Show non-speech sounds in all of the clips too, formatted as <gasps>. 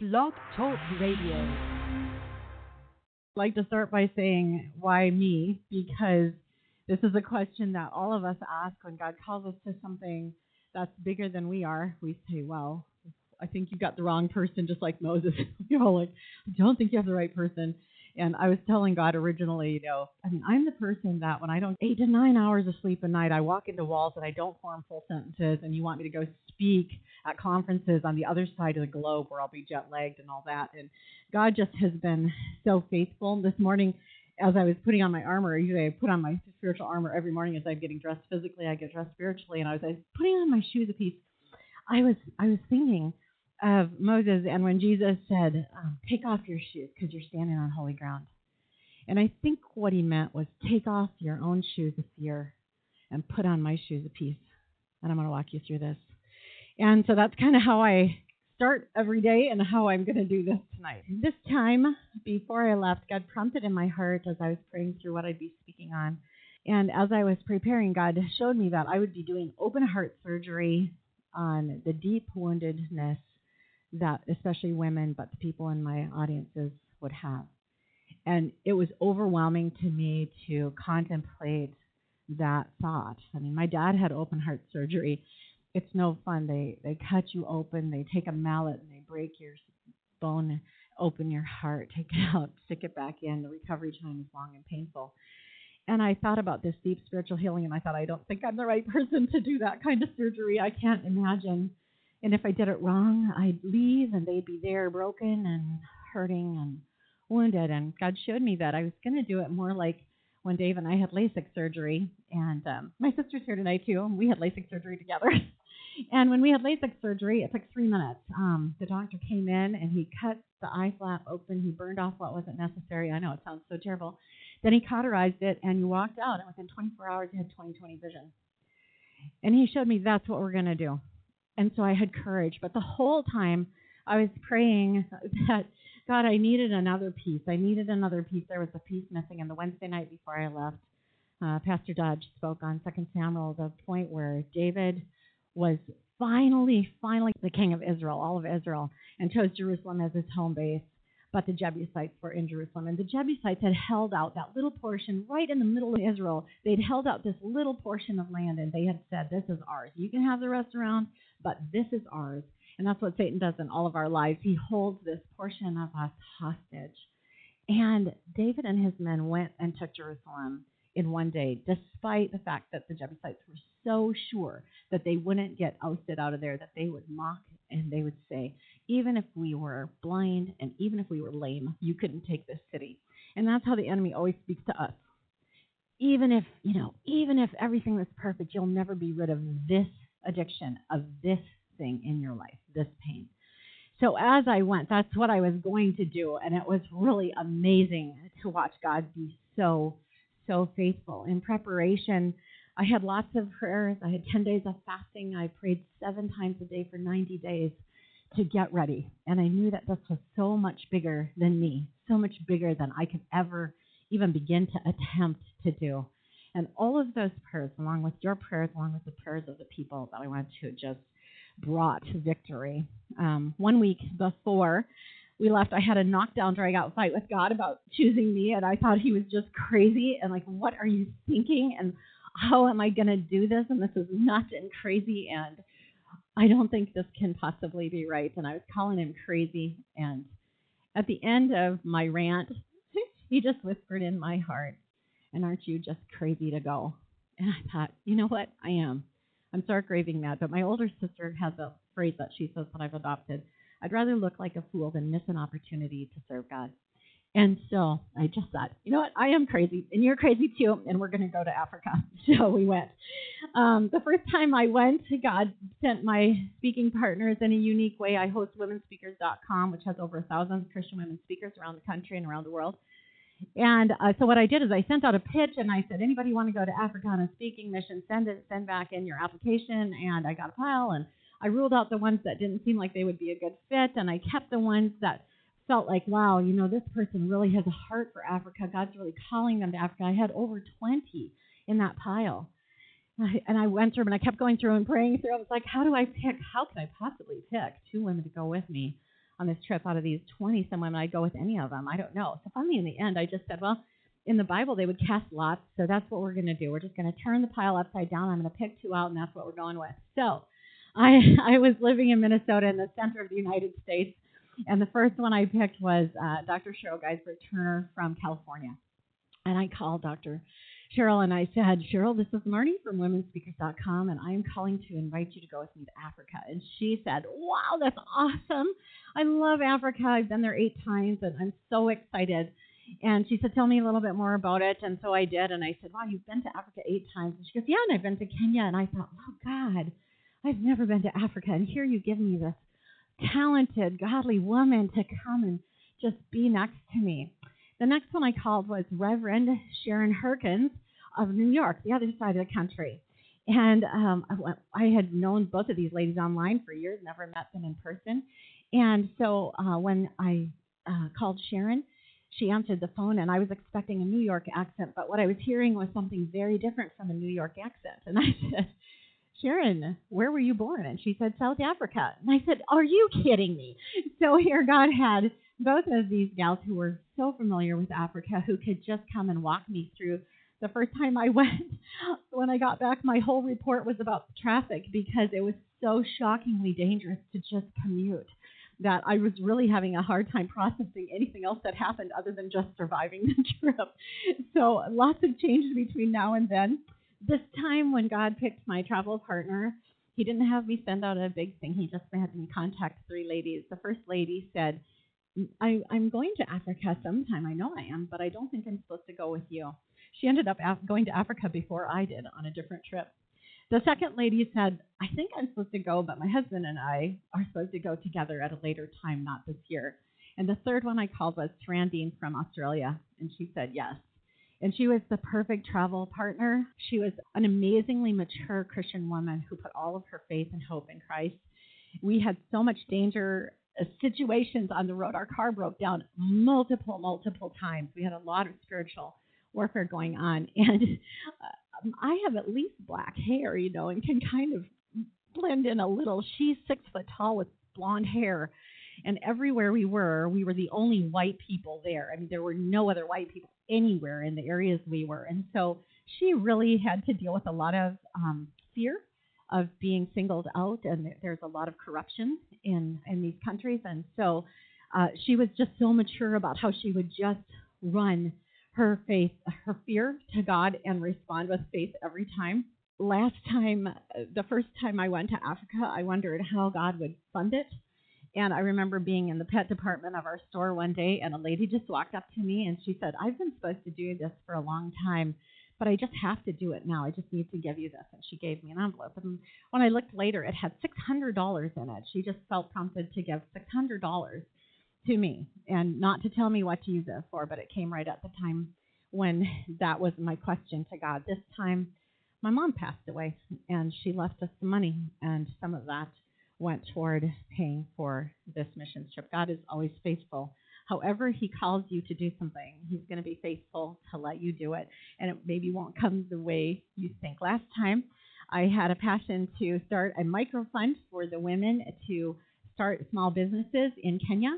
Blog Talk Radio. I'd like to start by saying, why me? Because this is a question that all of us ask when God calls us to something that's bigger than we are. We say, well, I think you got the wrong person, just like Moses. <laughs> You're all like, I don't think you have the right person. And I was telling God originally, you know, I mean, I'm the person that when I don't eight to nine hours of sleep a night, I walk into walls and I don't form full sentences, and you want me to go speak at conferences on the other side of the globe where I'll be jet lagged and all that. And God just has been so faithful. This morning, as I was putting on my armor, usually I put on my spiritual armor every morning as I'm getting dressed physically, I get dressed spiritually, and I was, I was putting on my shoes a piece. I was I was thinking of Moses and when Jesus said, um, "Take off your shoes because you're standing on holy ground." And I think what he meant was take off your own shoes of fear and put on my shoes of peace. And I'm going to walk you through this. And so that's kind of how I start every day and how I'm going to do this tonight. This time, before I left, God prompted in my heart as I was praying through what I'd be speaking on. And as I was preparing, God showed me that I would be doing open heart surgery on the deep woundedness that especially women, but the people in my audiences would have. And it was overwhelming to me to contemplate that thought. I mean, my dad had open heart surgery. It's no fun. They they cut you open, they take a mallet and they break your bone, open your heart, <laughs> take it out, stick it back in. The recovery time is long and painful. And I thought about this deep spiritual healing, and I thought, I don't think I'm the right person to do that kind of surgery. I can't imagine and if I did it wrong, I'd leave and they'd be there broken and hurting and wounded. And God showed me that I was going to do it more like when Dave and I had LASIK surgery. And um, my sister's here tonight too. And we had LASIK surgery together. <laughs> and when we had LASIK surgery, it took three minutes. Um, the doctor came in and he cut the eye flap open. He burned off what wasn't necessary. I know it sounds so terrible. Then he cauterized it and you walked out. And within 24 hours, you had 20/20 vision. And he showed me that's what we're going to do and so I had courage. But the whole time I was praying <laughs> that God, I needed another piece. I needed another piece. There was a piece missing. And the Wednesday night before I left, uh, Pastor Dodge spoke on Second Samuel, the point where David was finally, finally the king of Israel, all of Israel, and chose Jerusalem as his home base but the Jebusites were in Jerusalem. And the Jebusites had held out that little portion right in the middle of Israel. They'd held out this little portion of land, and they had said, This is ours. You can have the rest around, but this is ours. And that's what Satan does in all of our lives. He holds this portion of us hostage. And David and his men went and took Jerusalem in one day, despite the fact that the Jebusites were so sure that they wouldn't get ousted out of there, that they would mock and they would say, even if we were blind and even if we were lame, you couldn't take this city. And that's how the enemy always speaks to us. Even if, you know, even if everything was perfect, you'll never be rid of this addiction, of this thing in your life, this pain. So as I went, that's what I was going to do. And it was really amazing to watch God be so, so faithful. In preparation, I had lots of prayers. I had 10 days of fasting. I prayed seven times a day for 90 days to get ready. And I knew that this was so much bigger than me, so much bigger than I could ever even begin to attempt to do. And all of those prayers, along with your prayers, along with the prayers of the people that I went to, just brought victory. Um, one week before we left, I had a knockdown, drag out fight with God about choosing me, and I thought he was just crazy and like, what are you thinking? And how am I going to do this? And this is nuts and crazy, and I don't think this can possibly be right. And I was calling him crazy. And at the end of my rant, <laughs> he just whispered in my heart, And aren't you just crazy to go? And I thought, you know what? I am. I'm stark raving that. But my older sister has a phrase that she says that I've adopted I'd rather look like a fool than miss an opportunity to serve God. And so I just thought, you know what? I am crazy, and you're crazy too, and we're going to go to Africa. <laughs> So we went. Um, the first time I went, God sent my speaking partners in a unique way. I host womenspeakers.com, which has over a thousand Christian women speakers around the country and around the world. And uh, so what I did is I sent out a pitch, and I said, anybody want to go to Africa on a speaking mission? Send it, send back in your application. And I got a pile, and I ruled out the ones that didn't seem like they would be a good fit, and I kept the ones that felt like, wow, you know, this person really has a heart for Africa. God's really calling them to Africa. I had over 20 in that pile. and I went through them and I kept going through and praying through. I was like, how do I pick? How can I possibly pick two women to go with me on this trip out of these 20 someone I'd go with any of them. I don't know. So finally, in the end, I just said, well, in the Bible, they would cast lots, so that's what we're going to do. We're just going to turn the pile upside down. I'm going to pick two out, and that's what we're going with. So I, <laughs> I was living in Minnesota in the center of the United States, and the first one I picked was uh, Dr. Cheryl Geisler Turner from California. And I called Dr. Cheryl and I said, Cheryl, this is Marnie from WomenSpeakers.com, and I am calling to invite you to go with me to Africa. And she said, Wow, that's awesome. I love Africa. I've been there eight times, and I'm so excited. And she said, Tell me a little bit more about it. And so I did. And I said, Wow, you've been to Africa eight times. And she goes, Yeah, and I've been to Kenya. And I thought, Oh, God, I've never been to Africa. And here you give me this talented, godly woman to come and just be next to me. The next one I called was Reverend Sharon Herkins of New York, the other side of the country. And um, I had known both of these ladies online for years, never met them in person. And so uh, when I uh, called Sharon, she answered the phone, and I was expecting a New York accent, but what I was hearing was something very different from a New York accent. And <laughs> I said, Sharon, where were you born? And she said, South Africa. And I said, Are you kidding me? So here God had both of these gals who were so familiar with Africa who could just come and walk me through. The first time I <laughs> went, when I got back, my whole report was about traffic because it was so shockingly dangerous to just commute that I was really having a hard time processing anything else that happened other than just surviving <laughs> the trip. So lots of changed between now and then. This time, when God picked my travel partner, He didn't have me send out a big thing. He just had me contact three ladies. The first lady said, I, I'm going to Africa sometime. I know I am, but I don't think I'm supposed to go with you. She ended up af- going to Africa before I did on a different trip. The second lady said, I think I'm supposed to go, but my husband and I are supposed to go together at a later time, not this year. And the third one I called was Trandine from Australia, and she said yes. And she was the perfect travel partner. She was an amazingly mature Christian woman who put all of her faith and hope in Christ. We had so much danger situations on the road. Our car broke down multiple, multiple times. We had a lot of spiritual warfare going on. <laughs> And um, I have at least black hair, you know, and can kind of blend in a little. She's six foot tall with blonde hair. And everywhere we were, we were the only white people there. I mean, there were no other white people anywhere in the areas we were. And so she really had to deal with a lot of um, fear of being singled out. And there's a lot of corruption in, in these countries. And so uh, she was just so mature about how she would just run her faith, her fear to God, and respond with faith every time. Last time, the first time I went to Africa, I wondered how God would fund it. And I remember being in the pet department of our store one day, and a lady just walked up to me and she said, I've been supposed to do this for a long time, but I just have to do it now. I just need to give you this. And she gave me an envelope. And when I looked later, it had $600 in it. She just felt prompted to give $600 to me and not to tell me what to use it for, but it came right at the time when <laughs> that was my question to God. This time, my mom passed away and she left us some money, and some of that went toward paying for this mission trip. God is always faithful. However, He calls you to do something, He's going to be faithful to let you do it, and it maybe won't come the way you think. Last time, I had a passion to start a micro fund for the women to start small businesses in Kenya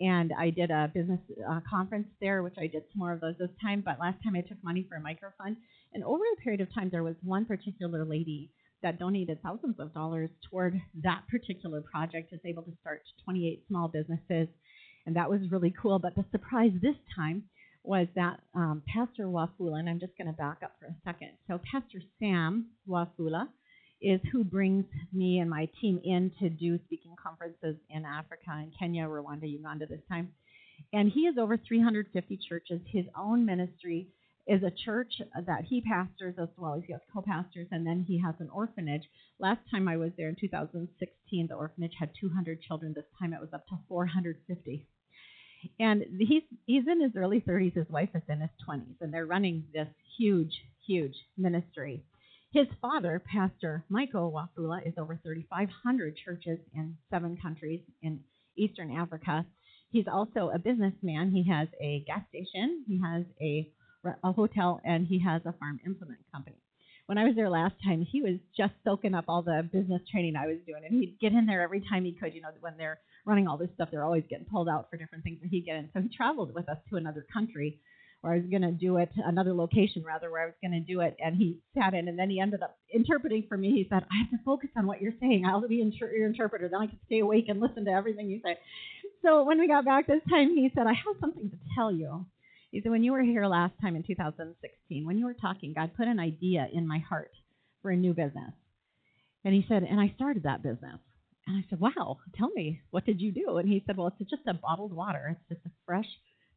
and I did a business uh, conference there, which I did some more of those this time. But last time I took money for a microfund, and over a period of time, there was one particular lady that donated thousands of dollars toward that particular project. Is able to start 28 small businesses, and that was really cool. But the surprise this time was that um, Pastor Wafula, and I'm just going to back up for a second. So Pastor Sam Wafula is who brings me and my team in to do speaking conferences in Africa and Kenya, Rwanda, Uganda this time. And he has over 350 churches. His own ministry is a church that he pastors as well as he has co-pastors, and then he has an orphanage. Last time I was there in 2016, the orphanage had 200 children. This time it was up to 450. And he's he's in his early 30s. His wife is in his 20s, and they're running this huge, huge ministry. His father, Pastor Michael Wafula, is over 3,500 churches in seven countries in Eastern Africa. He's also a businessman. He has a gas station, he has a, a hotel, and he has a farm implement company. When I was there last time, he was just soaking up all the business training I was doing, and he'd get in there every time he could. You know, when they're running all this stuff. They're always getting pulled out for different things that he get in. So he traveled with us to another country where I was going to do it, another location rather, where I was going to do it. And he sat in, and then he ended up interpreting for me. He said, I have to focus on what you're saying. I'll be inter- your interpreter. Then I can stay awake and listen to everything you say. So when we got back this time, he said, I have something to tell you. He said, When you were here last time in 2016, when you were talking, God put an idea in my heart for a new business. And he said, And I started that business. And I said, Wow, tell me, what did you do? And he said, Well, it's just a bottled water. It's just a fresh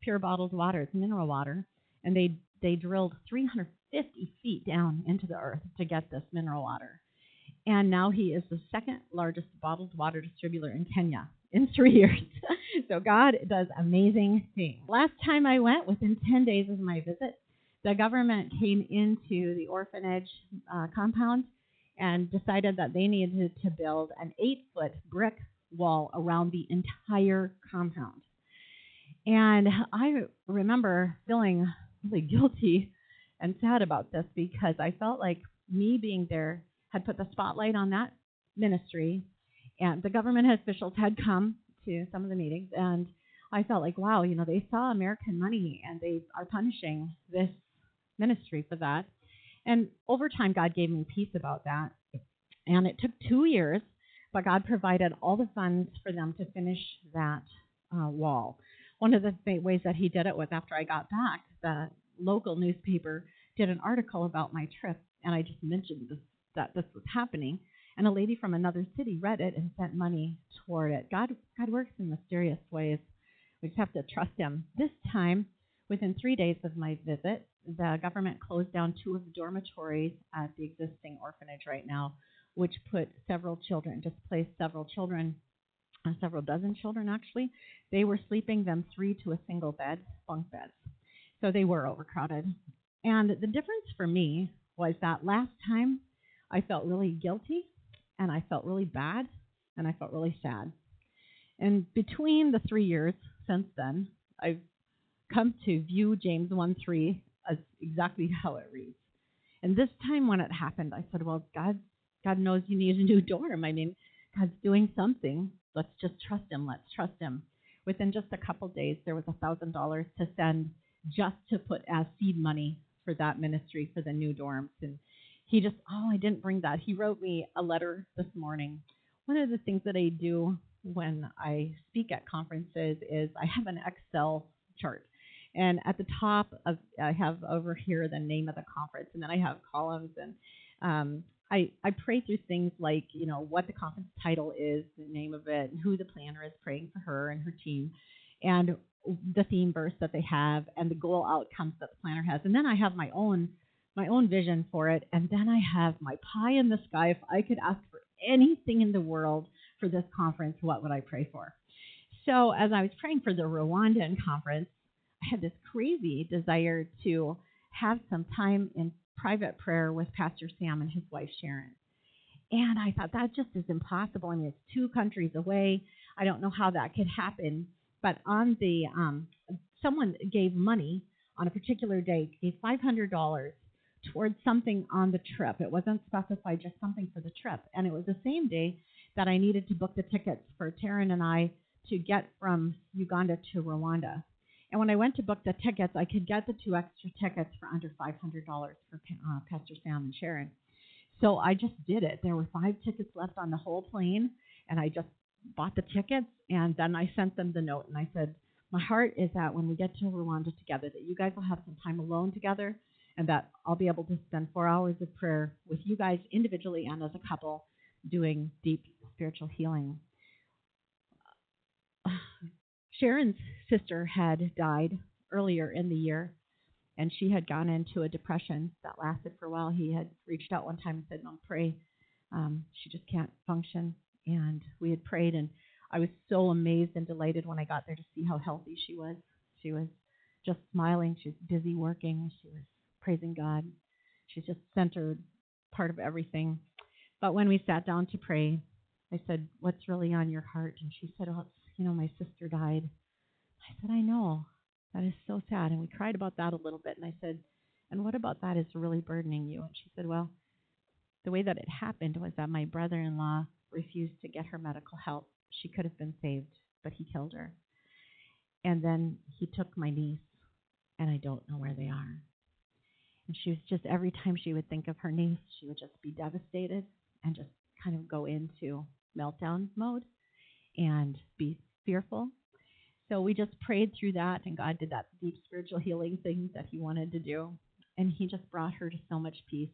pure bottled water. It's mineral water, and they they drilled 350 feet down into the earth to get this mineral water. And now he is the second largest bottled water distributor in Kenya in three <laughs> years. so God does amazing things. Last time I went, within 10 days of my visit, the government came into the orphanage uh, compound and decided that they needed to build an eight foot brick wall around the entire compound. And I remember feeling really guilty and sad about this because I felt like me being there had put the spotlight on that ministry, and the government officials had come to some of the meetings, and I felt like, wow, you know, they saw American money and they are punishing this ministry for that. And over time, God gave me peace about that. And it took two years, but God provided all the funds for them to finish that uh, wall one of the ways that he did it was after I got back, the local newspaper did an article about my trip, and I just mentioned this, that this was happening. And a lady from another city read it and sent money toward it. God, God works in mysterious ways. We just have to trust Him. This time, within three days of my visit, the government closed down two of the dormitories at the existing orphanage right now, which put several children, displaced several children uh, several dozen children actually, they were sleeping them three to a single bed, bunk beds. So they were overcrowded. And the difference for me was that last time I felt really guilty and I felt really bad and I felt really sad. And between the three years since then, I've come to view James 1 3 as exactly <laughs> how it reads. And this time when it happened, I said, Well, God God knows you need a new dorm. I mean, God's doing something. Let's just trust Him. Let's trust Him. Within just a couple days, there was a thousand dollars to send just to put as seed money for that ministry for the new dorms. And he just, oh, I didn't bring that. He wrote me a letter this morning. One of the things that I do when I speak at conferences is I have an Excel chart. And at the top of I have over here the name of the conference, and then I have columns and um, I, I pray through things like, you know, what the conference title is, the name of it, and who the planner is praying for her and her team, and the theme verse that they have, and the goal outcomes that the planner has. And then I have my own my own vision for it, and then I have my pie in the sky. If I could ask for anything in the world for this conference, what would I pray for? So as I was praying for the Rwandan conference, had this crazy desire to have some time in private prayer with Pastor Sam and his wife Sharon. And I thought that just is impossible. I mean, it's two countries away. I don't know how that could happen. But on the um, someone gave money on a particular day, gave five hundred dollars towards something on the trip. It wasn't specified, just something for the trip. And it was the same day that I needed to book the tickets for Taryn and I to get from Uganda to Rwanda. And when I went to book the tickets, I could get the two extra tickets for under $500 for uh, Pastor Sam and Sharon. So I just did it. There were five tickets left on the whole plane, and I just bought the tickets, and then I sent them the note, and I said, my heart is that when we get to Rwanda together, that you guys will have some time alone together, and that I'll be able to spend four hours of prayer with you guys individually and as a couple, doing deep spiritual healing. Sharon's sister had died earlier in the year, and she had gone into a depression that lasted for a while. He had reached out one time and said, "Mom, pray. Um, she just can't function." And we had prayed, and I was so amazed and delighted when I got there to see how healthy she was. She was just smiling. She was busy working. She was praising God. She's just centered, part of everything. But when we sat down to pray, I said, "What's really on your heart?" And she said, "Oh, you know, my sister died. I said, I know. That is so sad. And we cried about that a little bit. And I said, And what about that is really burdening you? And she said, Well, the way that it happened was that my brother in law refused to get her medical help she could have been saved, but he killed her. And then he took my niece, and I don't know where they are. And she was just, every time she would think of her niece, she would just be devastated and just kind of go into meltdown mode and be fearful. So we just prayed through that, and God did that deep spiritual healing thing that He wanted to do. And He just brought her to so much peace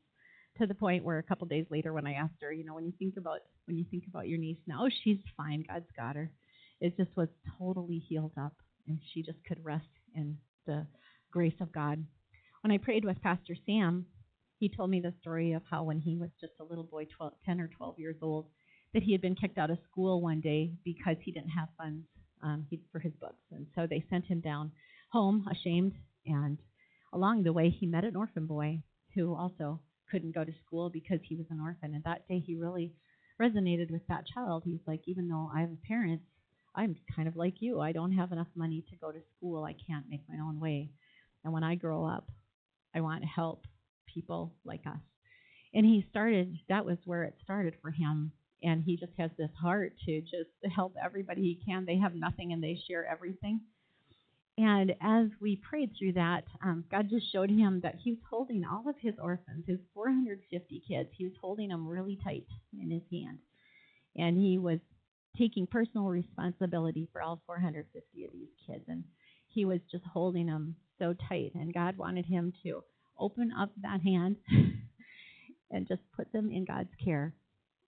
to the point where a couple days later, when I asked her, you know, when you think about when you think about your niece now, she's fine. God's got her. It just was totally healed up, and she just could rest in the grace of God. When I prayed with Pastor Sam, he told me the story of how when he was just a little boy, 12, 10 or 12 years old, that he had been kicked out of school one day because he didn't have funds um, for his books. And so they sent him down home, ashamed. And along the way, he met an orphan boy who also couldn't go to school because he was an orphan. And that day, he really resonated with that child. He's like, even though I have a parent, I'm kind of like you. I don't have enough money to go to school. I can't make my own way. And when I grow up, I want to help people like us. And he started, that was where it started for him. And he just has this heart to just help everybody he can. They have nothing and they share everything. And as we prayed through that, um, God just showed him that he was holding all of his orphans, his 450 kids, he was holding them really tight in his hand. And he was taking personal responsibility for all 450 of these kids. And he was just holding them so tight. And God wanted him to open up that hand <laughs> and just put them in God's care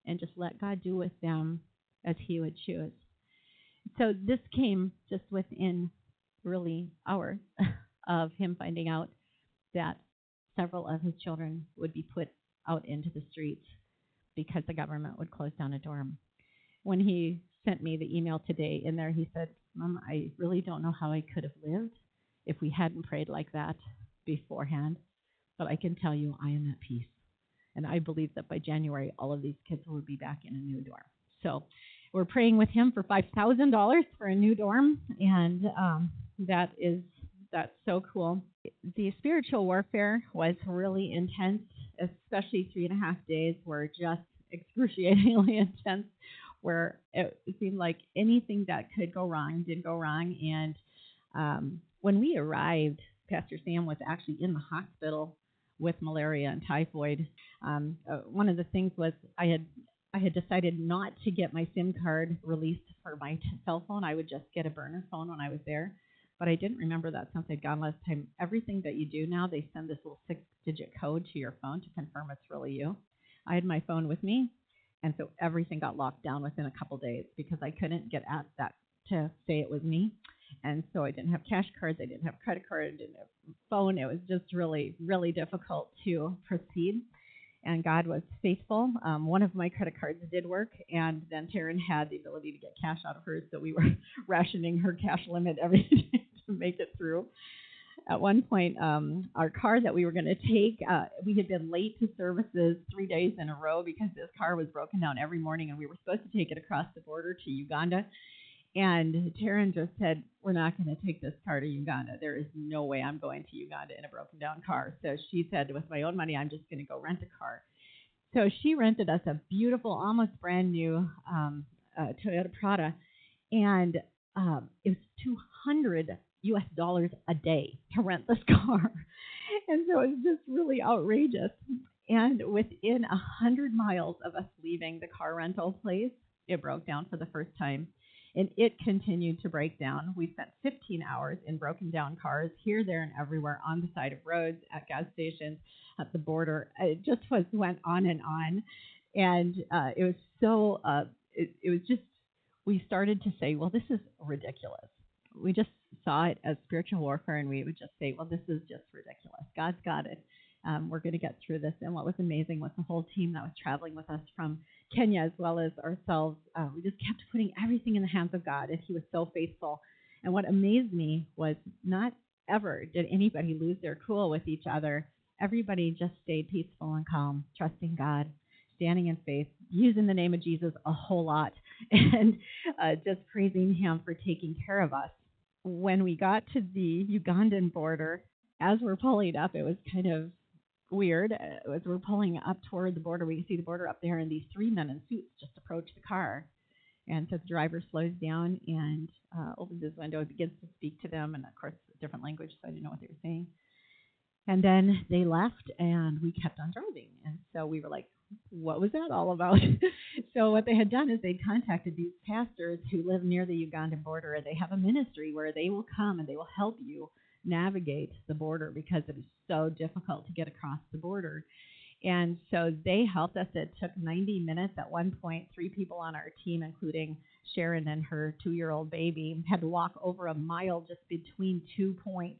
and just let God do with them as he would choose. So this came just within really hours <laughs> of him finding out that several of his children would be put out into the streets because the government would close down a dorm. When he sent me the email today, in there he said, Mom, I really don't know how I could have lived if we hadn't prayed like that beforehand, but I can tell you I am at peace. And I believe that by January, all of these kids will be back in a new dorm. So we're praying with him for $5,000 for a new dorm, and um, that is that's so cool. The spiritual warfare was really intense, especially three and a half days were just <laughs> excruciatingly intense, where it seemed like anything that could go wrong did go wrong. And um, when we arrived, Pastor Sam was actually in the hospital with malaria and typhoid. Um, uh, one of the things was I had I had decided not to get my SIM card released for my t- cell phone. I would just get a burner phone when I was there. But I didn't remember that since I'd gone last time. Everything that you do now, they send this little six digit code to your phone to confirm it's really you. I had my phone with me, and so everything got locked down within a couple days because I couldn't get at that to say it was me. And so I didn't have cash cards, I didn't have credit card, I didn't have phone. It was just really, really difficult to proceed. And God was faithful. Um, one of my credit cards did work, and then Taryn had the ability to get cash out of hers, so we were <laughs> rationing her cash limit every <laughs> day to make it through. At one point, um, our car that we were going to take, uh, we had been late to services three days in a row because this car was broken down every morning, and we were supposed to take it across the border to Uganda. And Taryn just said, We're not going to take this car to Uganda. There is no way I'm going to Uganda in a broken down car. So she said, With my own money, I'm just going to go rent a car. So she rented us a beautiful, almost brand new um, uh, Toyota Prado. And um, it was 200 US dollars a day to rent this <laughs> car. and so it was just really outrageous. And within a hundred miles of us leaving the car rental place, it broke down for the first time and it continued to break down. We spent 15 hours in broken down cars here, there, and everywhere on the side of roads, at gas stations, at the border. It just was went on and on, and uh, it was so. Uh, it, it was just. We started to say, well, this is ridiculous. We just saw it as spiritual warfare, and we would just say, well, this is just ridiculous. God's got it. Um, we're going to get through this. And what was amazing was the whole team that was traveling with us from Kenya as well as ourselves. Uh, we just kept putting everything in the hands of God, and He was so faithful. And what amazed me was not ever did anybody lose their cool with each other. Everybody just stayed peaceful and calm, trusting God, standing in faith, using the name of Jesus a whole lot, <laughs> and uh, just praising Him for taking care of us. When we got to the Ugandan border, as we're pulling up, it was kind of weird. Uh, as we're pulling up toward the border, we see the border up there, and these three men in suits just approach the car. And so the driver slows down and uh, opens his window and begins to speak to them, and of course, a different language, so I didn't know what they were saying. And then they left, and we kept on driving. And so we were like, what was that all about? <laughs> so what they had done is they contacted these pastors who live near the Ugandan border, and they have a ministry where they will come and they will help you navigate the border because it is so difficult to get across the border. And so they helped us. It took 90 minutes. At one point, three people on our team, including Sharon and her two year old baby, had to walk over a mile just between two points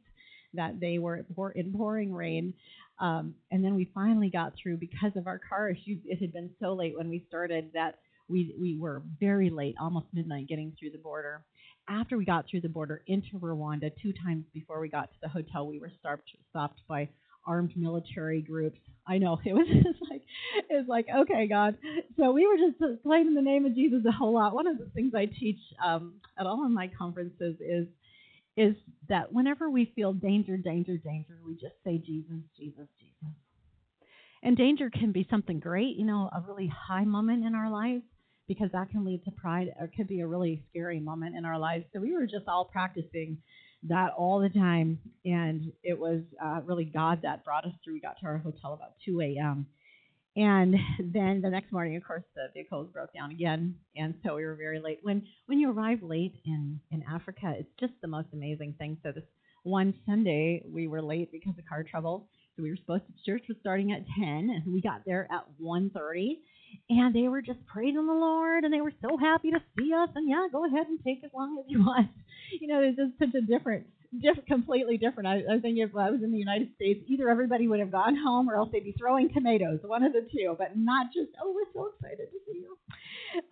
that they were in pouring rain. Um, and then we finally got through because of our car issues. It had been so late when we started that we, we were very late, almost midnight, getting through the border. After we got through the border into Rwanda, two times before we got to the hotel, we were stopped, stopped by armed military groups. I know it was <laughs> just like it's like okay, God. So we were just claiming the name of Jesus a whole lot. One of the things I teach um, at all of my conferences is is that whenever we feel danger, danger, danger, we just say Jesus, Jesus, Jesus. And danger can be something great, you know, a really high moment in our lives because that can lead to pride or could be a really scary moment in our lives. So we were just all practicing that all the time. And it was uh, really God that brought us through. We got to our hotel about 2 a.m. And then the next morning, of course, the vehicles broke down again, and so we were very late. When when you arrive late in in Africa, it's just the most amazing thing. So this one Sunday, we were late because of car trouble. So we were supposed to church was starting at 10, and we got there at 1:30, and they were just praising the Lord, and they were so happy to see us. And yeah, go ahead and take as long as you <laughs> want. You know, it's just such a different diff- completely different. I, I think if I was in the United States, either everybody would have gone home or else they'd be throwing tomatoes, one of the two, but not just, oh, we're so excited to see you.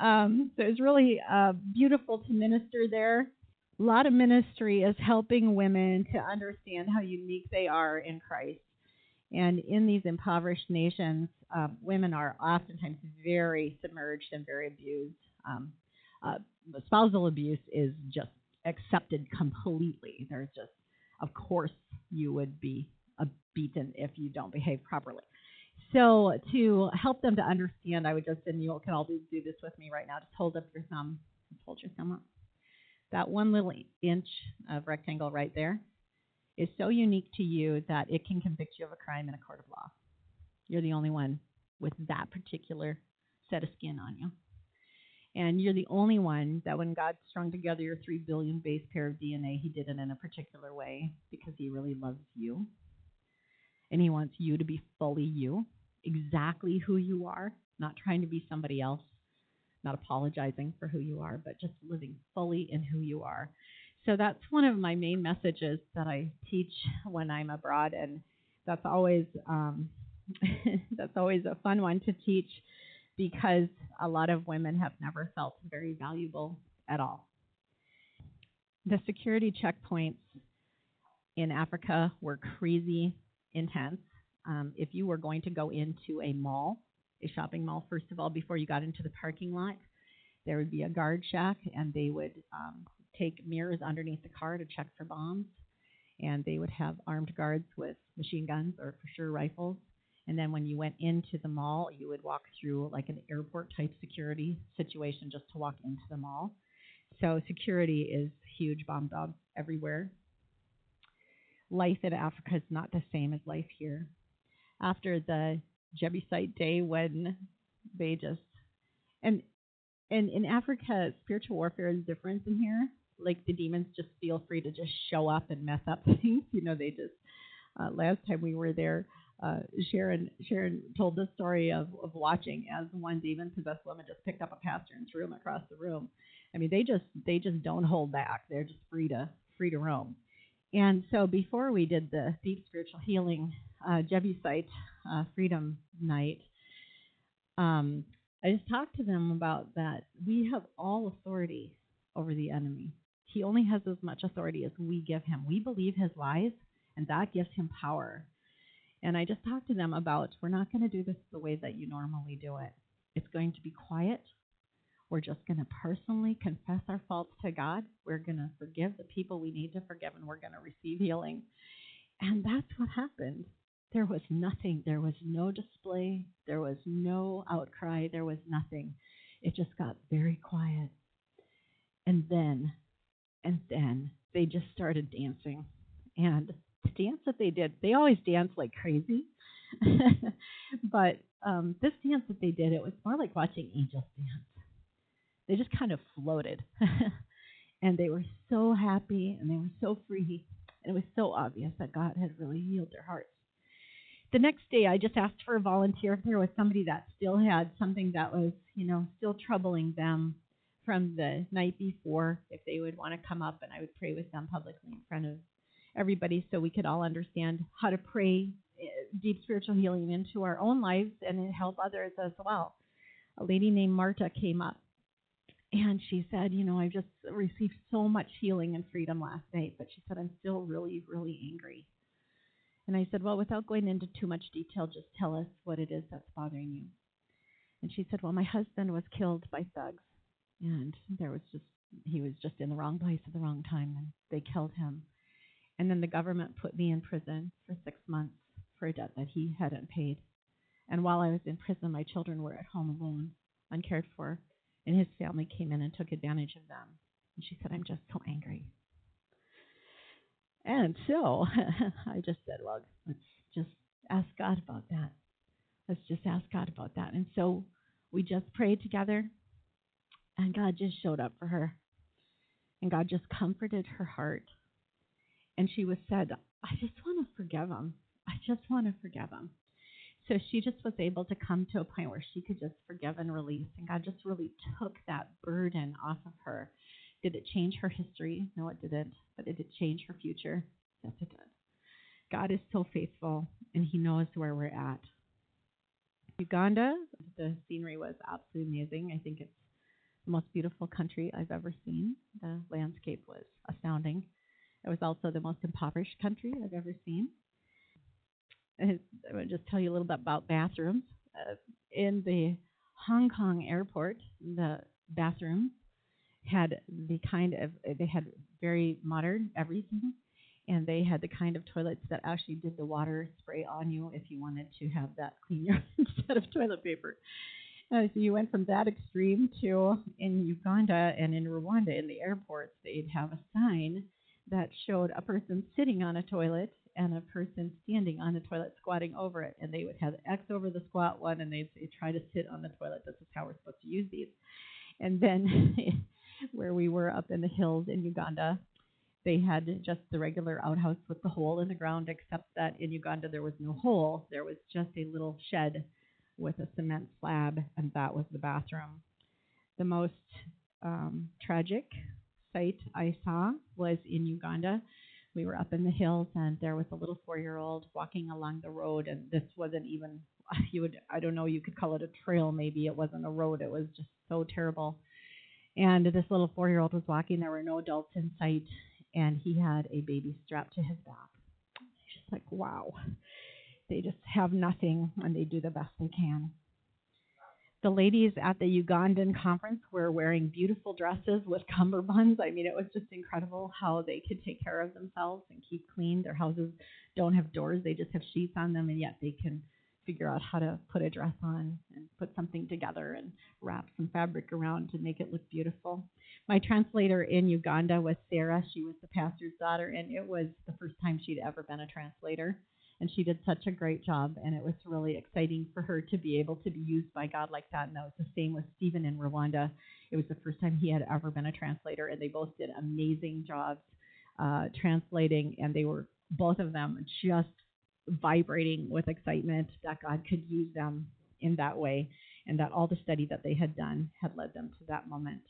Um, so it's really uh, beautiful to minister there. A lot of ministry is helping women to understand how unique they are in Christ. And in these impoverished nations, um, women are oftentimes very submerged and very abused. Um, uh, spousal abuse is just accepted completely. There's just, of course, you would be beaten if you don't behave properly. So to help them to understand, I would just, and you can all do, do this with me right now. Just hold up your thumb. Just hold your thumb up. That one little inch of rectangle right there is so unique to you that it can convict you of a crime in a court of law. You're the only one with that particular set of skin on you. And you're the only one that when God strung together your three billion base pair of DNA, he did it in a particular way because he really loves you. And he wants you to be fully you, exactly who you are, not trying to be somebody else, not apologizing for who you are, but just living fully in who you are. So that's one of my main messages that I teach when I'm abroad, and that's always um, <laughs> that's always a fun one to teach because a lot of women have never felt very valuable at all. The security checkpoints in Africa were crazy intense. Um, if you were going to go into a mall, a shopping mall, first of all, before you got into the parking lot, there would be a guard shack, and they would um, take mirrors underneath the car to check for bombs. And they would have armed guards with machine guns or for sure rifles and then when you went into the mall, you would walk through like an airport type security situation just to walk into the mall. So security is huge, bomb dogs everywhere. Life in Africa is not the same as life here. After the Jebusite day when they just and and in Africa spiritual warfare is different than here. Like the demons just feel free to just show up and mess up <laughs> things. You know, they just uh, last time we were there, uh, Sharon Sharon told the story of, of watching as one demon possessed woman just picked up a pastor and threw him across the room. I mean, they just they just don't hold back. They're just free to free to roam. And so before we did the deep spiritual healing uh, Jebusite uh, Freedom Night, um, I just talked to them about that. We have all authority over the enemy. He only has as much authority as we give him. We believe his lies, and that gives him power. And I just talked to them about we're not going to do this the way that you normally do it. It's going to be quiet. We're just going to personally confess our faults to God. We're going to forgive the people we need to forgive, and we're going to receive healing. And that's what happened. There was nothing. There was no display. There was no outcry. There was nothing. It just got very quiet. And then, and then they just started dancing. And the dance that they did, they always dance like crazy. <laughs> but um, this dance that they did, it was more like watching angels dance. They just kind of floated. <laughs> and they were so happy and they were so free. And it was so obvious that God had really healed their hearts. The next day, I just asked for a volunteer if there was somebody that still had something that was, you know, still troubling them from the night before, if they would want to come up and I would pray with them publicly in front of everybody so we could all understand how to pray eh, deep spiritual healing into our own lives and help others as well. A lady named Marta came up and she said, You know, I just received so much healing and freedom last night, but she said, I'm still really, really angry. And I said, Well, without going into too much detail, just tell us what it is that's bothering you. And she said, Well, my husband was killed by thugs, and there was just, he was just in the wrong place at the wrong time, and they killed him. And then the government put me in prison for six months for a debt that he hadn't paid. And while I was in prison, my children were at home alone, uncared for, and his family came in and took advantage of them. And she said, I'm just so angry. And so <laughs> I just said, well, let's just ask God about that. Let's just ask God about that. And so we just prayed together, and God just showed up for her. And God just comforted her heart. And she was said, I just want to forgive him. I just want to forgive him. So she just was able to come to a point where she could just forgive and release. And God just really took that burden off of her did it change her history? No, it didn't. But did it change her future? Yes, it did. God is so faithful, and He knows where we're at. Uganda, the scenery was absolutely amazing. I think it's most beautiful country I've ever seen. The landscape was astounding. It was also the most impoverished country I've ever seen. I'm going to just tell you a little bit about bathrooms. Uh, in the Hong Kong airport, the bathrooms had the kind of they had very modern everything and they had the kind of toilets that actually did the water spray on you if you wanted to have that clean <laughs> instead of toilet paper. Uh, so you went from that extreme to in Uganda and in Rwanda in the airports they'd have a sign that showed a person sitting on a toilet and a person standing on the toilet squatting over it and they would have X over the squat one and they'd say try to sit on the toilet. This is how we're supposed to use these. And then <laughs> where we were up in the hills in Uganda. They had just the regular outhouse with the hole in the ground, except that in Uganda there was no hole. There was just a little shed with a cement slab, and that was the bathroom. The most um, tragic sight I saw was in Uganda. We were up in the hills, and there was a little four-year-old walking along the road, and this wasn't even <laughs> you would I don't know you could call it a trail maybe it wasn't a road it was just so terrible and this little four year old was walking. There were no adults in sight, and he had a baby strapped to his back. Just like, wow. They just have nothing, and they do the best they can. The ladies at the Ugandan conference were wearing beautiful dresses with cummerbunds. I mean, it was just incredible how they could take care of themselves and keep clean. Their houses don't have doors, they just have sheets on them, and yet they can figure out how to put a dress on and put something together and wrap some fabric around to make it look beautiful. My translator in Uganda was Sarah. She was the pastor's daughter, and it was the first time she'd ever been a translator. And she did such a great job, and it was really exciting for her to be able to be used by God like that. And that was the same with Stephen in Rwanda. It was the first time he had ever been a translator, and they both did amazing jobs uh, translating, and they were both of them just vibrating with excitement that God could use them in that way and that all the study that they had done had led them to that moment.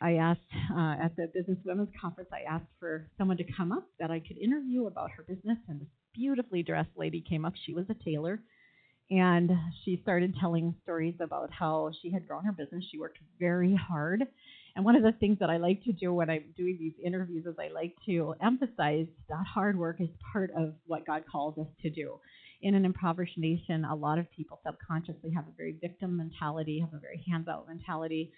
I asked uh, at the Business Women's Conference, I asked for someone to come up that I could interview about her business, and this beautifully dressed lady came up. She was a tailor, and she started telling stories about how she had grown her business. She worked very hard and one of the things that I like to do when I'm doing these interviews is I like to emphasize that hard work is part of what God calls us to do. In an impoverished nation, a lot of people subconsciously have a very victim mentality, have a very hands out mentality,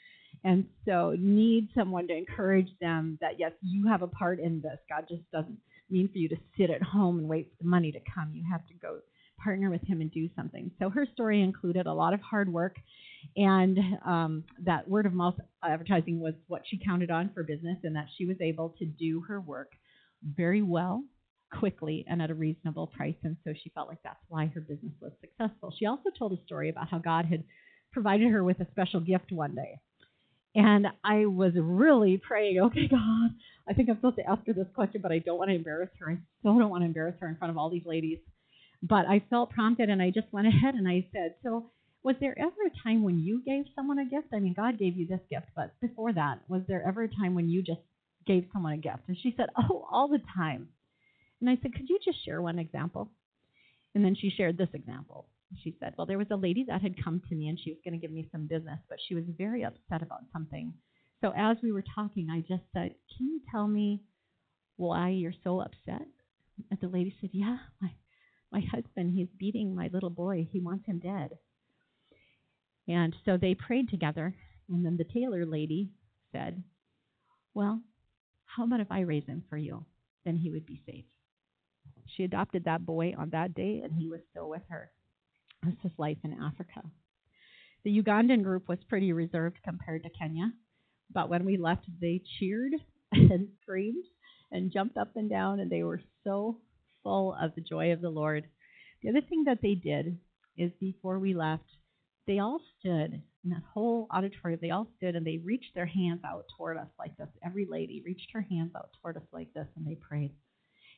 and so need someone to encourage them that yes, you have a part in this. God just doesn't mean for you to sit at home and wait for the money to come. You have to go partner with him and do something. So her story included a lot of hard work, and um, that word of mouth advertising was what she counted on for business, and that she was able to do her work very well, quickly, and at a reasonable price. And so she felt like that's why her business was successful. She also told a story about how God had provided her with a special gift one day. And I was really praying, okay, God, I think I'm supposed to ask her this question, but I don't want to embarrass her. I still don't want to embarrass her in front of all these ladies. But I felt prompted and I just went ahead and I said, So, was there ever a time when you gave someone a gift? I mean, God gave you this gift, but before that, was there ever a time when you just gave someone a gift? And she said, Oh, all the time. And I said, Could you just share one example? And then she shared this example. She said, Well, there was a lady that had come to me and she was going to give me some business, but she was very upset about something. So as we were talking, I just said, Can you tell me why you're so upset? And the lady said, Yeah, my, my husband, he's beating my little boy. He wants him dead. And so they prayed together. And then the tailor lady said, Well, how about if I raise him for you? Then he would be safe. She adopted that boy on that day, and he was still with her. This is life in Africa. The Ugandan group was pretty reserved compared to Kenya, but when we left, they cheered <laughs> and screamed and jumped up and down, and they were so full of the joy of the Lord. The other thing that they did is before we left, they all stood in that whole auditorium. They all stood and they reached their hands out toward us like this. Every lady reached her hands out toward us like this, and they prayed.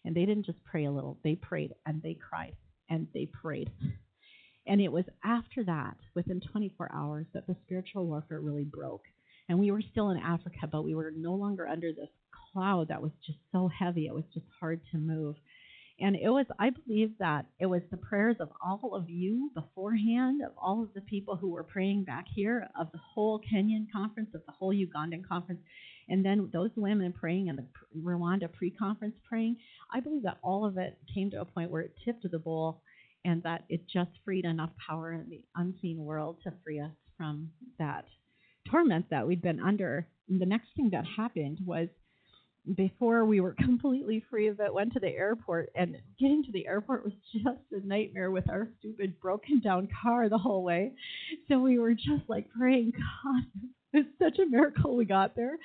And they didn't just pray a little, they prayed and they cried and they prayed. And it was after that, within 24 hours, that the spiritual warfare really broke. And we were still in Africa, but we were no longer under this cloud that was just so heavy. It was just hard to move. And it was, I believe that it was the prayers of all of you beforehand, of all of the people who were praying back here, of the whole Kenyan conference, of the whole Ugandan conference, and then those women praying and the Rwanda pre conference praying. I believe that all of it came to a point where it tipped the bowl and that it just freed enough power in the unseen world to free us from that torment that we'd been under. And the next thing that happened was before we were <laughs> completely free of it, went to the airport, and getting to the airport was just a nightmare with our stupid broken down car the whole way. So we were just like praying, God, <laughs> it's such a miracle we got there.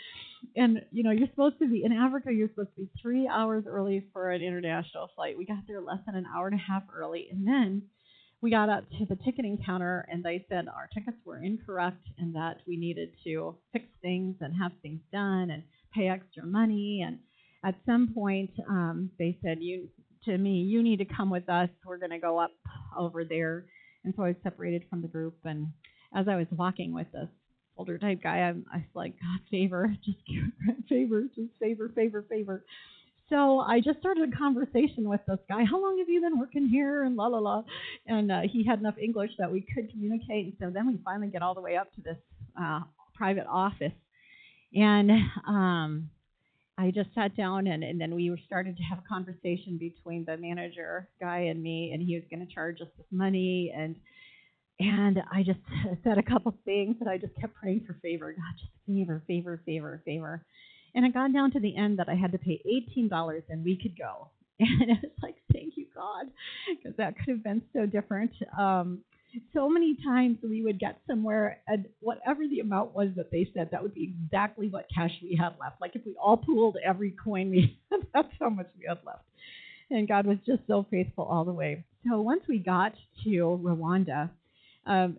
And you know, you're supposed to be in Africa. You're supposed to be three hours early for an international flight. We got there less than an hour and a half early, and then we got up to the ticketing counter, and they said our tickets were incorrect, and that we needed to fix things and have things done and pay extra money. And at some point, um, they said, "You to me, you need to come with us. We're going to go up over there." And so I was separated from the group, and as I was walking with this older type guy, I'm, I like, God, favor, <laughs> just give favor, just favor, favor, favor. So I just started a conversation with this guy. How long have you been working here? And la la la. And uh, he had enough English that we could communicate. And so then we finally get all the way up to this uh, private office. And um, I just sat down and, and then we started to have a conversation between the manager guy and me, and he was going to charge us this money and and I just <laughs> said a couple things and I just kept praying for favor. God, just favor, favor, favor, favor. And it got down to the end that I had to pay $18 and we could go. <laughs> And it was like, thank you, God, because that could have been so different. Um, so many times we would get somewhere and whatever the amount was that they said, that would be exactly what cash we had left. Like if we all pooled every coin we <laughs> had, that's how much we had left. And God was just so faithful all the way. So once we got to Rwanda, um,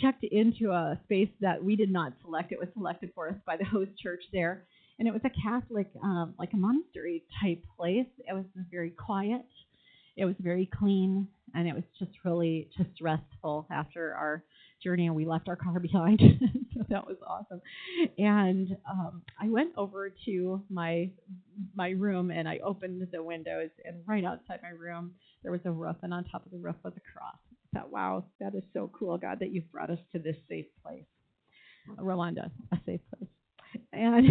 checked into a space that we did not select. It was selected for us by the host church there, and it was a Catholic, um, like a monastery type place. It was very quiet. It was very clean, and it was just really just restful after our journey. And we left our car <laughs> behind, <laughs> so that was awesome. And um, I went over to my my room and I opened the windows, and right outside my room there was a roof, and on top of the roof was a cross thought, wow, that is so cool, God, that you've brought us to this safe place. Rwanda, a safe place. And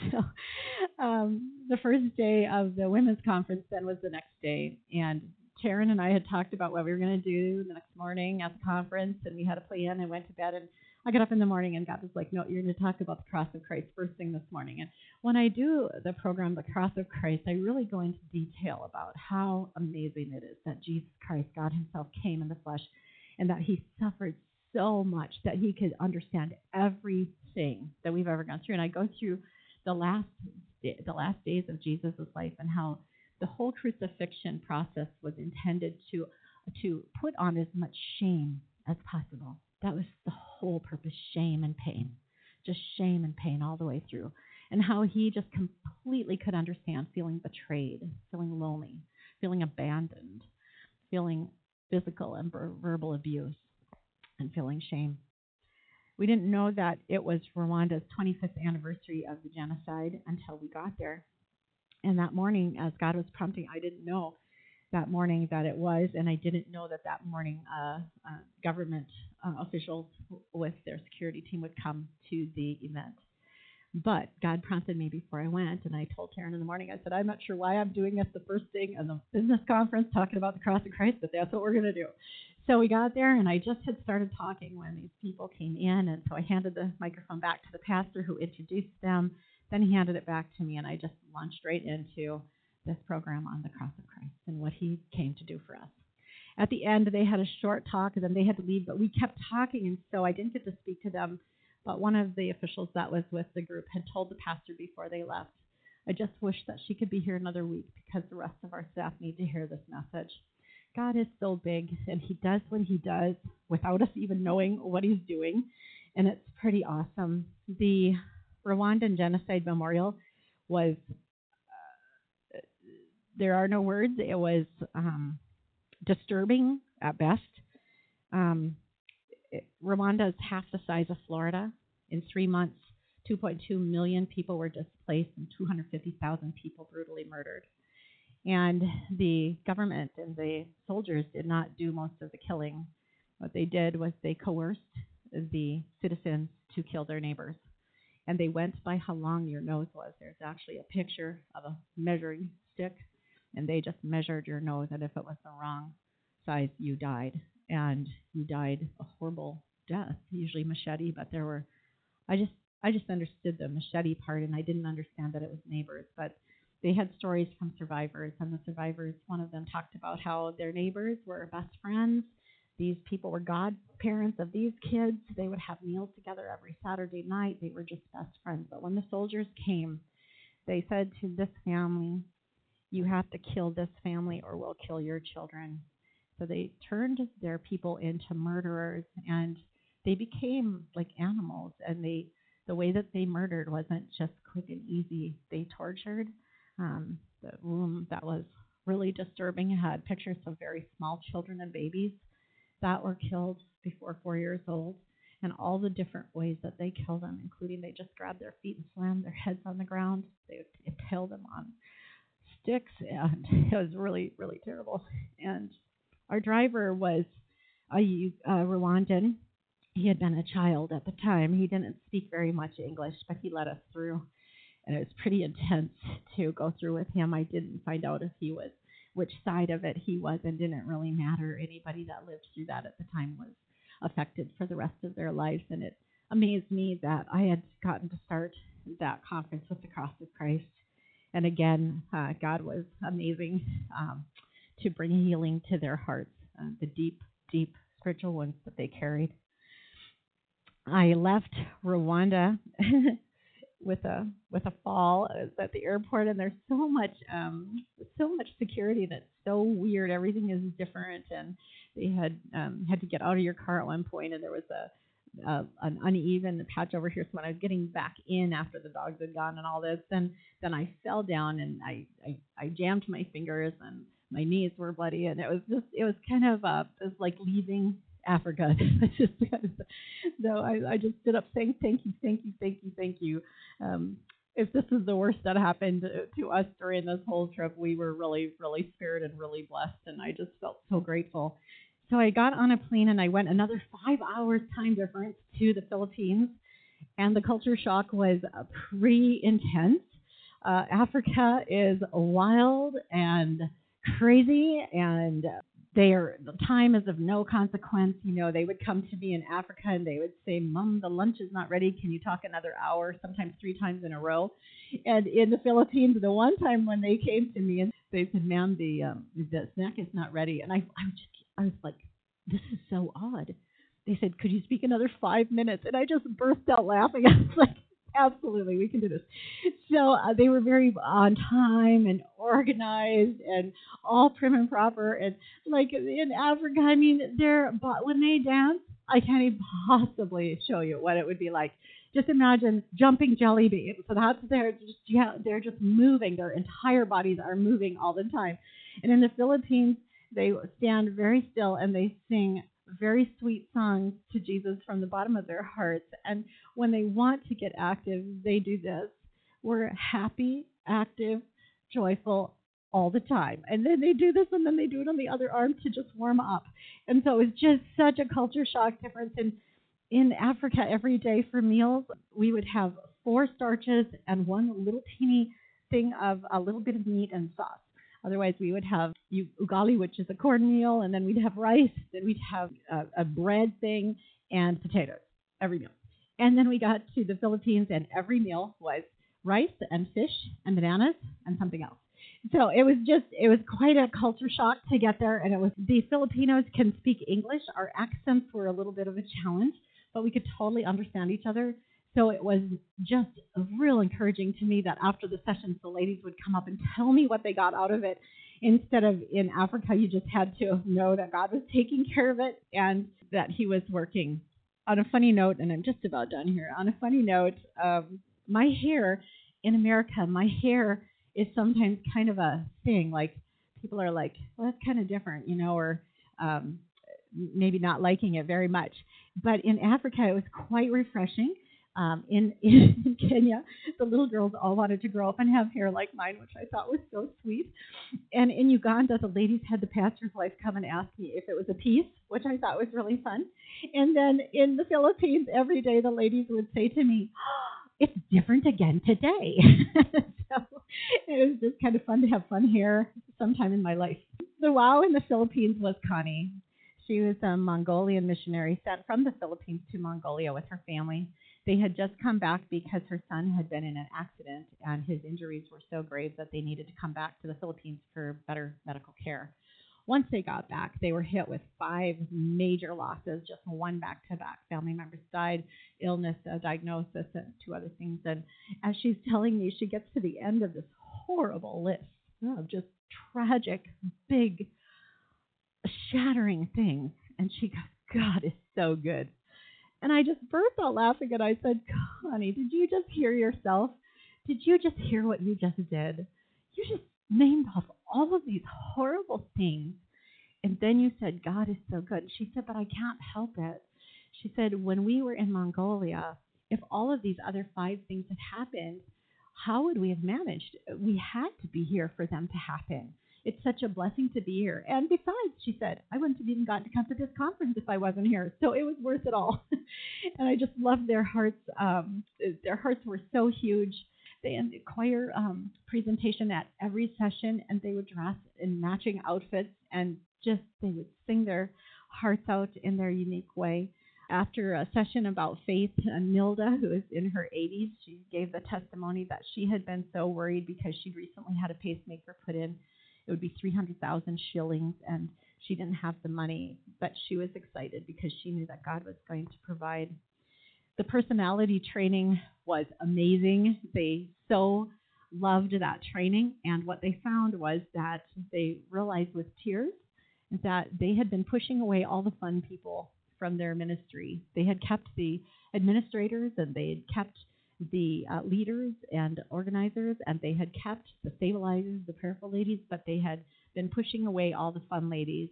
<laughs> so um, the first day of the women's conference then was the next day. And Taryn and I had talked about what we were going to do the next morning at the conference, and we had a plan and went to bed. And I got up in the morning and God was like, No, you're going to talk about the cross of Christ first thing this morning. And when I do the program, The Cross of Christ, I really go into detail about how amazing it is that Jesus Christ, God Himself, came in the flesh and that He suffered so much that He could understand everything that we've ever gone through. And I go through the last the last days of Jesus' life and how the whole crucifixion process was intended to to put on as much shame as possible. That was the whole purpose shame and pain. Just shame and pain all the way through. And how he just completely could understand feeling betrayed, feeling lonely, feeling abandoned, feeling physical and verbal abuse, and feeling shame. We didn't know that it was Rwanda's 25th anniversary of the genocide until we got there. And that morning, as God was prompting, I didn't know that morning that it was, and I didn't know that that morning uh, uh, government uh, officials with their security team would come to the event. But God prompted me before I went, and I told Karen in the morning, I said, I'm not sure why I'm doing this the first thing on the business conference, talking about the cross of Christ, but that's what we're going to do. So we got there, and I just had started talking when these people came in, and so I handed the microphone back to the pastor who introduced them. Then he handed it back to me, and I just launched right into this program on the cross of Christ and what he came to do for us. At the end, they had a short talk, and then they had to leave, but we kept talking, and so I didn't get to speak to them. But one of the officials that was with the group had told the pastor before they left, I just wish that she could be here another week because the rest of our staff need to hear this message. God is so big, and He does what He does without us even knowing what He's doing, and it's pretty awesome. The Rwandan Genocide Memorial was there are no words. It was um, disturbing at best. Um, it, Rwanda is half the size of Florida. In three months, 2.2 million people were displaced and 250,000 people brutally murdered. And the government and the soldiers did not do most of the killing. What they did was they coerced the citizens to kill their neighbors. And they went by how long your nose was. There's actually a picture of a measuring stick and they just measured your nose, and if it was the wrong size, you died, and you died a horrible death, usually machete. But there were, I just, I just understood the machete part, and I didn't understand that it was neighbors. But they had stories from survivors, and the survivors, one of them talked about how their neighbors were best friends. These people were godparents of these kids. They would have meals together every Saturday night. They were just best friends. But when the soldiers came, they said to this family, you have to kill this family or we'll kill your children. So they turned their people into murderers and they became like animals and they the way that they murdered wasn't just quick and easy. They tortured. Um, the room that was really disturbing had pictures of very small children and babies that were killed before four years old and all the different ways that they killed them, including they just grabbed their feet and slammed their <laughs> heads on the ground. They would impale them on sticks, and <laughs> it was really, really terrible. And our driver was a, a uh, Rwandan. He had been a child at the time. He didn't speak very much English, but he let us through. And it was pretty intense <laughs> to go through with him. I didn't find out if he was which side of it he was, and didn't really matter. Anybody that lived through that at the time was affected for the rest of their lives. And it amazed me that I had gotten to start that conference with the Cross of Christ and again, uh, God was amazing um, to bring healing to their hearts, uh, the deep, deep spiritual wounds that they carried. I left Rwanda <laughs> with a with a fall at the airport, and there's so much um, so much security that's so weird. Everything is different, and they had um, had to get out of your car at one point, and there was a uh, an uneven patch over here. So when I was getting back in after the dogs had gone and all this, then then I fell down and I I, I jammed my fingers and my knees were bloody and it was just it was kind of uh it was like leaving Africa. <laughs> just so I, I just stood up saying thank you, thank you, thank you, thank you. Um, if this is the worst that happened to us during this whole trip, we were really, really spared and really blessed, and I just felt so grateful. So I got on a plane and I went another five hours time difference to the Philippines, and the culture shock was uh, pretty intense. Uh, Africa is wild and crazy, and their the time is of no consequence. You know, they would come to me in Africa and they would say, "Mom, the lunch is not ready. Can you talk another hour?" Sometimes three times in a row. And in the Philippines, the one time when they came to me and they said, "Ma'am, the um, the snack is not ready," and I I was just I was like, "This is so odd." They said, "Could you speak another five minutes?" And I just burst out laughing. <laughs> I was like, absolutely, we can do this. So uh, they were very on time and organized and all prim and proper. And like in Africa, I mean, they're but when they dance, I can't even possibly show you what it would be like. Just imagine jumping jelly beans. So that's they're just yeah, they're just moving. Their entire bodies are moving all the time. And in the Philippines, they stand very still and they sing very sweet songs to Jesus from the bottom of their hearts. And when they want to get active, they do this. We're happy, active, joyful all the time. And then they do this and then they do it on the other arm to just warm up. And so it's just such a culture shock difference. In in Africa, every day for meals, we would have four starches and one little teeny thing of a little bit of meat and sauce. Otherwise, we would have ugali, which is a cornmeal, and then we'd have rice, then we'd have a, a bread thing, and potatoes every meal. And then we got to the Philippines, and every meal was rice and fish and bananas and something else. So it was just, it was quite a culture shock to get there. And it was, the Filipinos can speak English. Our accents were a little bit of a challenge, but we could totally understand each other. So it was just real encouraging to me that after the sessions, the ladies would come up and tell me what they got out of it. Instead of in Africa, you just had to know that God was taking care of it and that He was working. On a funny note, and I'm just about done here. On a funny note, um, my hair in America, my hair is sometimes kind of a thing. Like people are like, well, that's kind of different, you know, or um, maybe not liking it very much. But in Africa, it was quite refreshing um, in, <laughs> in Kenya, the little girls all wanted to grow up and have hair like mine, which I thought was so sweet. And in Uganda, the ladies had the pastor's wife come and ask me if it was a piece, which I thought was really fun. And then in the Philippines, every day the ladies would say to me, oh, <gasps> it's different again today. <laughs> so it was just kind of fun to have fun hair sometime in my life. The wow in the Philippines was Connie. She was a Mongolian missionary sent from the Philippines to Mongolia with her family. They had just come back because her son had been in an accident and his injuries were so grave that they needed to come back to the Philippines for better medical care. Once they got back, they were hit with five major losses, just one back to back. Family members died, illness, a diagnosis, and two other things. And as she's telling me, she gets to the end of this horrible list of just tragic, big, shattering things. And she goes, God is so good. And I just burst out laughing and I said, Connie, did you just hear yourself? Did you just hear what you just did? You just named off all of these horrible things. And then you said, God is so good. She said, but I can't help it. She said, when we were in Mongolia, if all of these other five things had happened, how would we have managed? We had to be here for them to happen. It's such a blessing to be here. And besides, she said, I wouldn't have even gotten to come to this conference if I wasn't here. So it was worth it all. <laughs> and I just loved their hearts. Um, their hearts were so huge. They had the choir um, presentation at every session, and they would dress in matching outfits and just they would sing their hearts out in their unique way. After a session about faith, Nilda, who is in her 80s, she gave the testimony that she had been so worried because she'd recently had a pacemaker put in it would be 300,000 shillings, and she didn't have the money, but she was excited because she knew that God was going to provide. The personality training was amazing. They so loved that training, and what they found was that they realized with tears that they had been pushing away all the fun people from their ministry. They had kept the administrators and they had kept the uh, leaders and organizers, and they had kept the stabilizers, the prayerful ladies, but they had been pushing away all the fun ladies.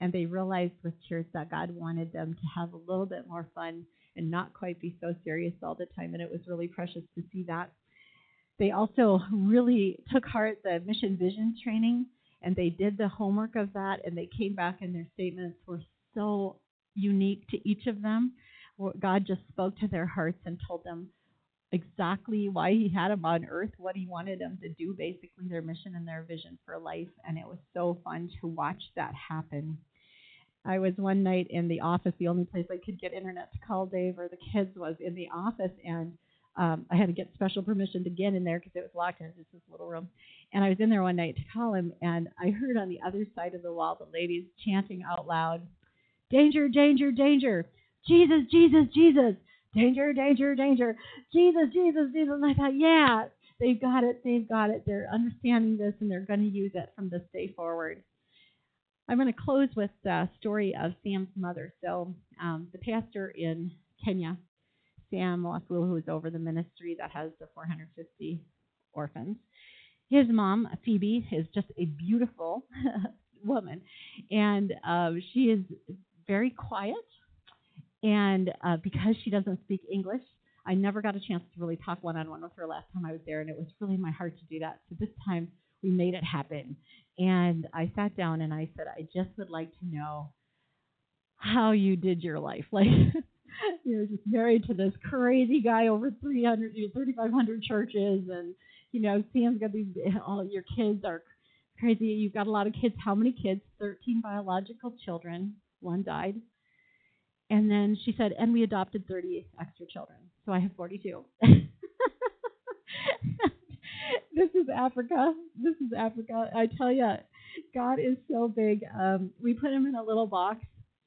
And they realized with church that God wanted them to have a little bit more fun and not quite be so serious all the time. And it was really precious to see that. They also really took heart the mission vision training, and they did the homework of that, and they came back, and their statements were so unique to each of them. God just spoke to their hearts and told them exactly why he had them on earth, what he wanted them to do, basically their mission and their vision for life. And it was so fun to watch that happen. I was one night in the office, the only place I could get internet to call Dave or the kids was in the office, and um, I had to get special permission to get in there because it was locked in just this little room. And I was in there one night to call him, and I heard on the other side of the wall the ladies chanting out loud, "Danger! Danger! Danger! Jesus! Jesus! Jesus! Danger! Danger! Danger! Jesus! Jesus! Jesus!" And I thought, yeah, they've got it. They've got it. They're understanding this, and they're going to use it from this day forward. I'm going to close with the story of Sam's mother. So, um, the pastor in Kenya, Sam Wafula, who is over the ministry that has the 450 orphans, his mom, Phoebe, is just a beautiful <laughs> woman. And uh, she is very quiet. And uh, because she doesn't speak English, I never got a chance to really talk one on one with her last time I was there. And it was really my heart to do that. So this time we made it happen. And I sat down and I said, I just would like to know how you did your life. <laughs> Like, you're just married to this crazy guy over 300, 3,500 churches, and you know, Sam's got these. <laughs> All your kids are crazy. You've got a lot of kids. How many kids? 13 biological children. One died. And then she said, and we adopted 30 extra children. So I have 42. <laughs> this is Africa. This is Africa. I tell you, God is so big. Um, we put him in a little box,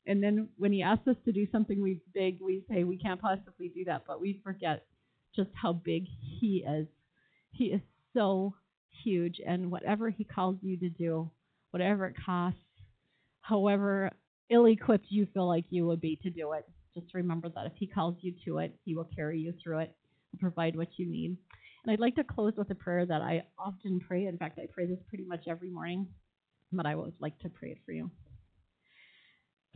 and then when he asks us to do something we big, we say we can't possibly do that, but we forget just how big he is. He is so huge, and whatever he calls you to do, whatever it costs, however ill-equipped you feel like you would be to do it, just remember that if he calls you to it, he will carry you through it and provide what you need. And I'd like to close with a prayer that I often pray. In fact, I pray this pretty much every morning, but I would like to pray it for you.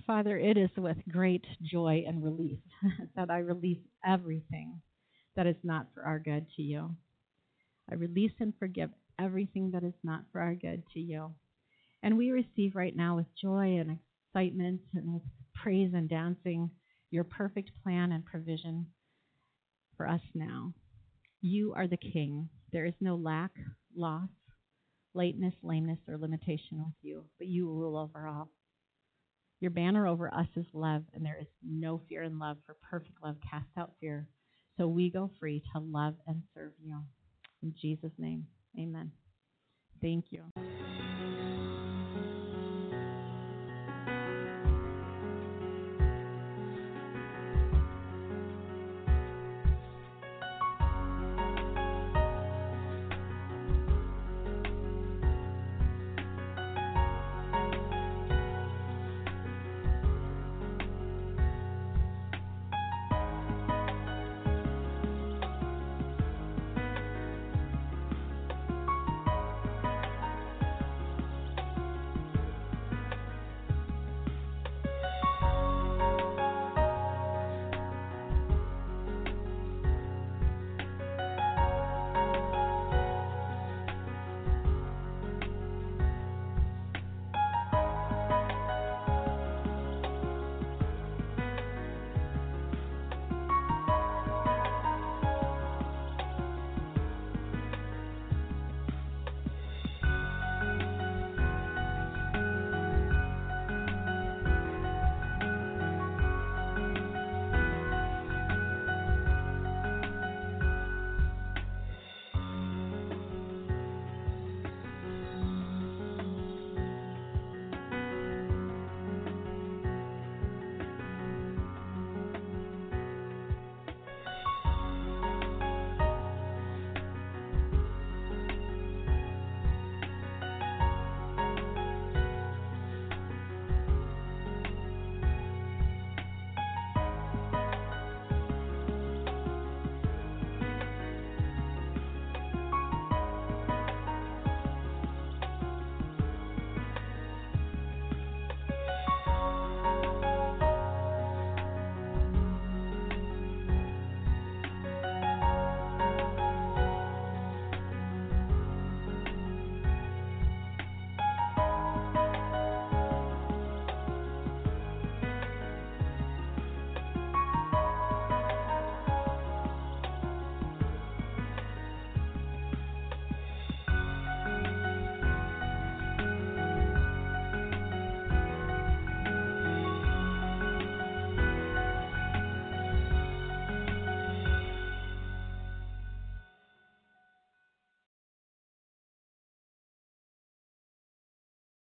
Father, it is with great joy and relief <laughs> that I release everything that is not for our good to you. I release and forgive everything that is not for our good to you. And we receive right now with joy and excitement and with praise and dancing your perfect plan and provision for us now. You are the King. There is no lack, loss, lateness, lameness, or limitation with you, but you rule over all. Your banner over us is love, and there is no fear in love, for perfect love casts out fear. So we go free to love and serve you. In Jesus' name, amen. Thank you.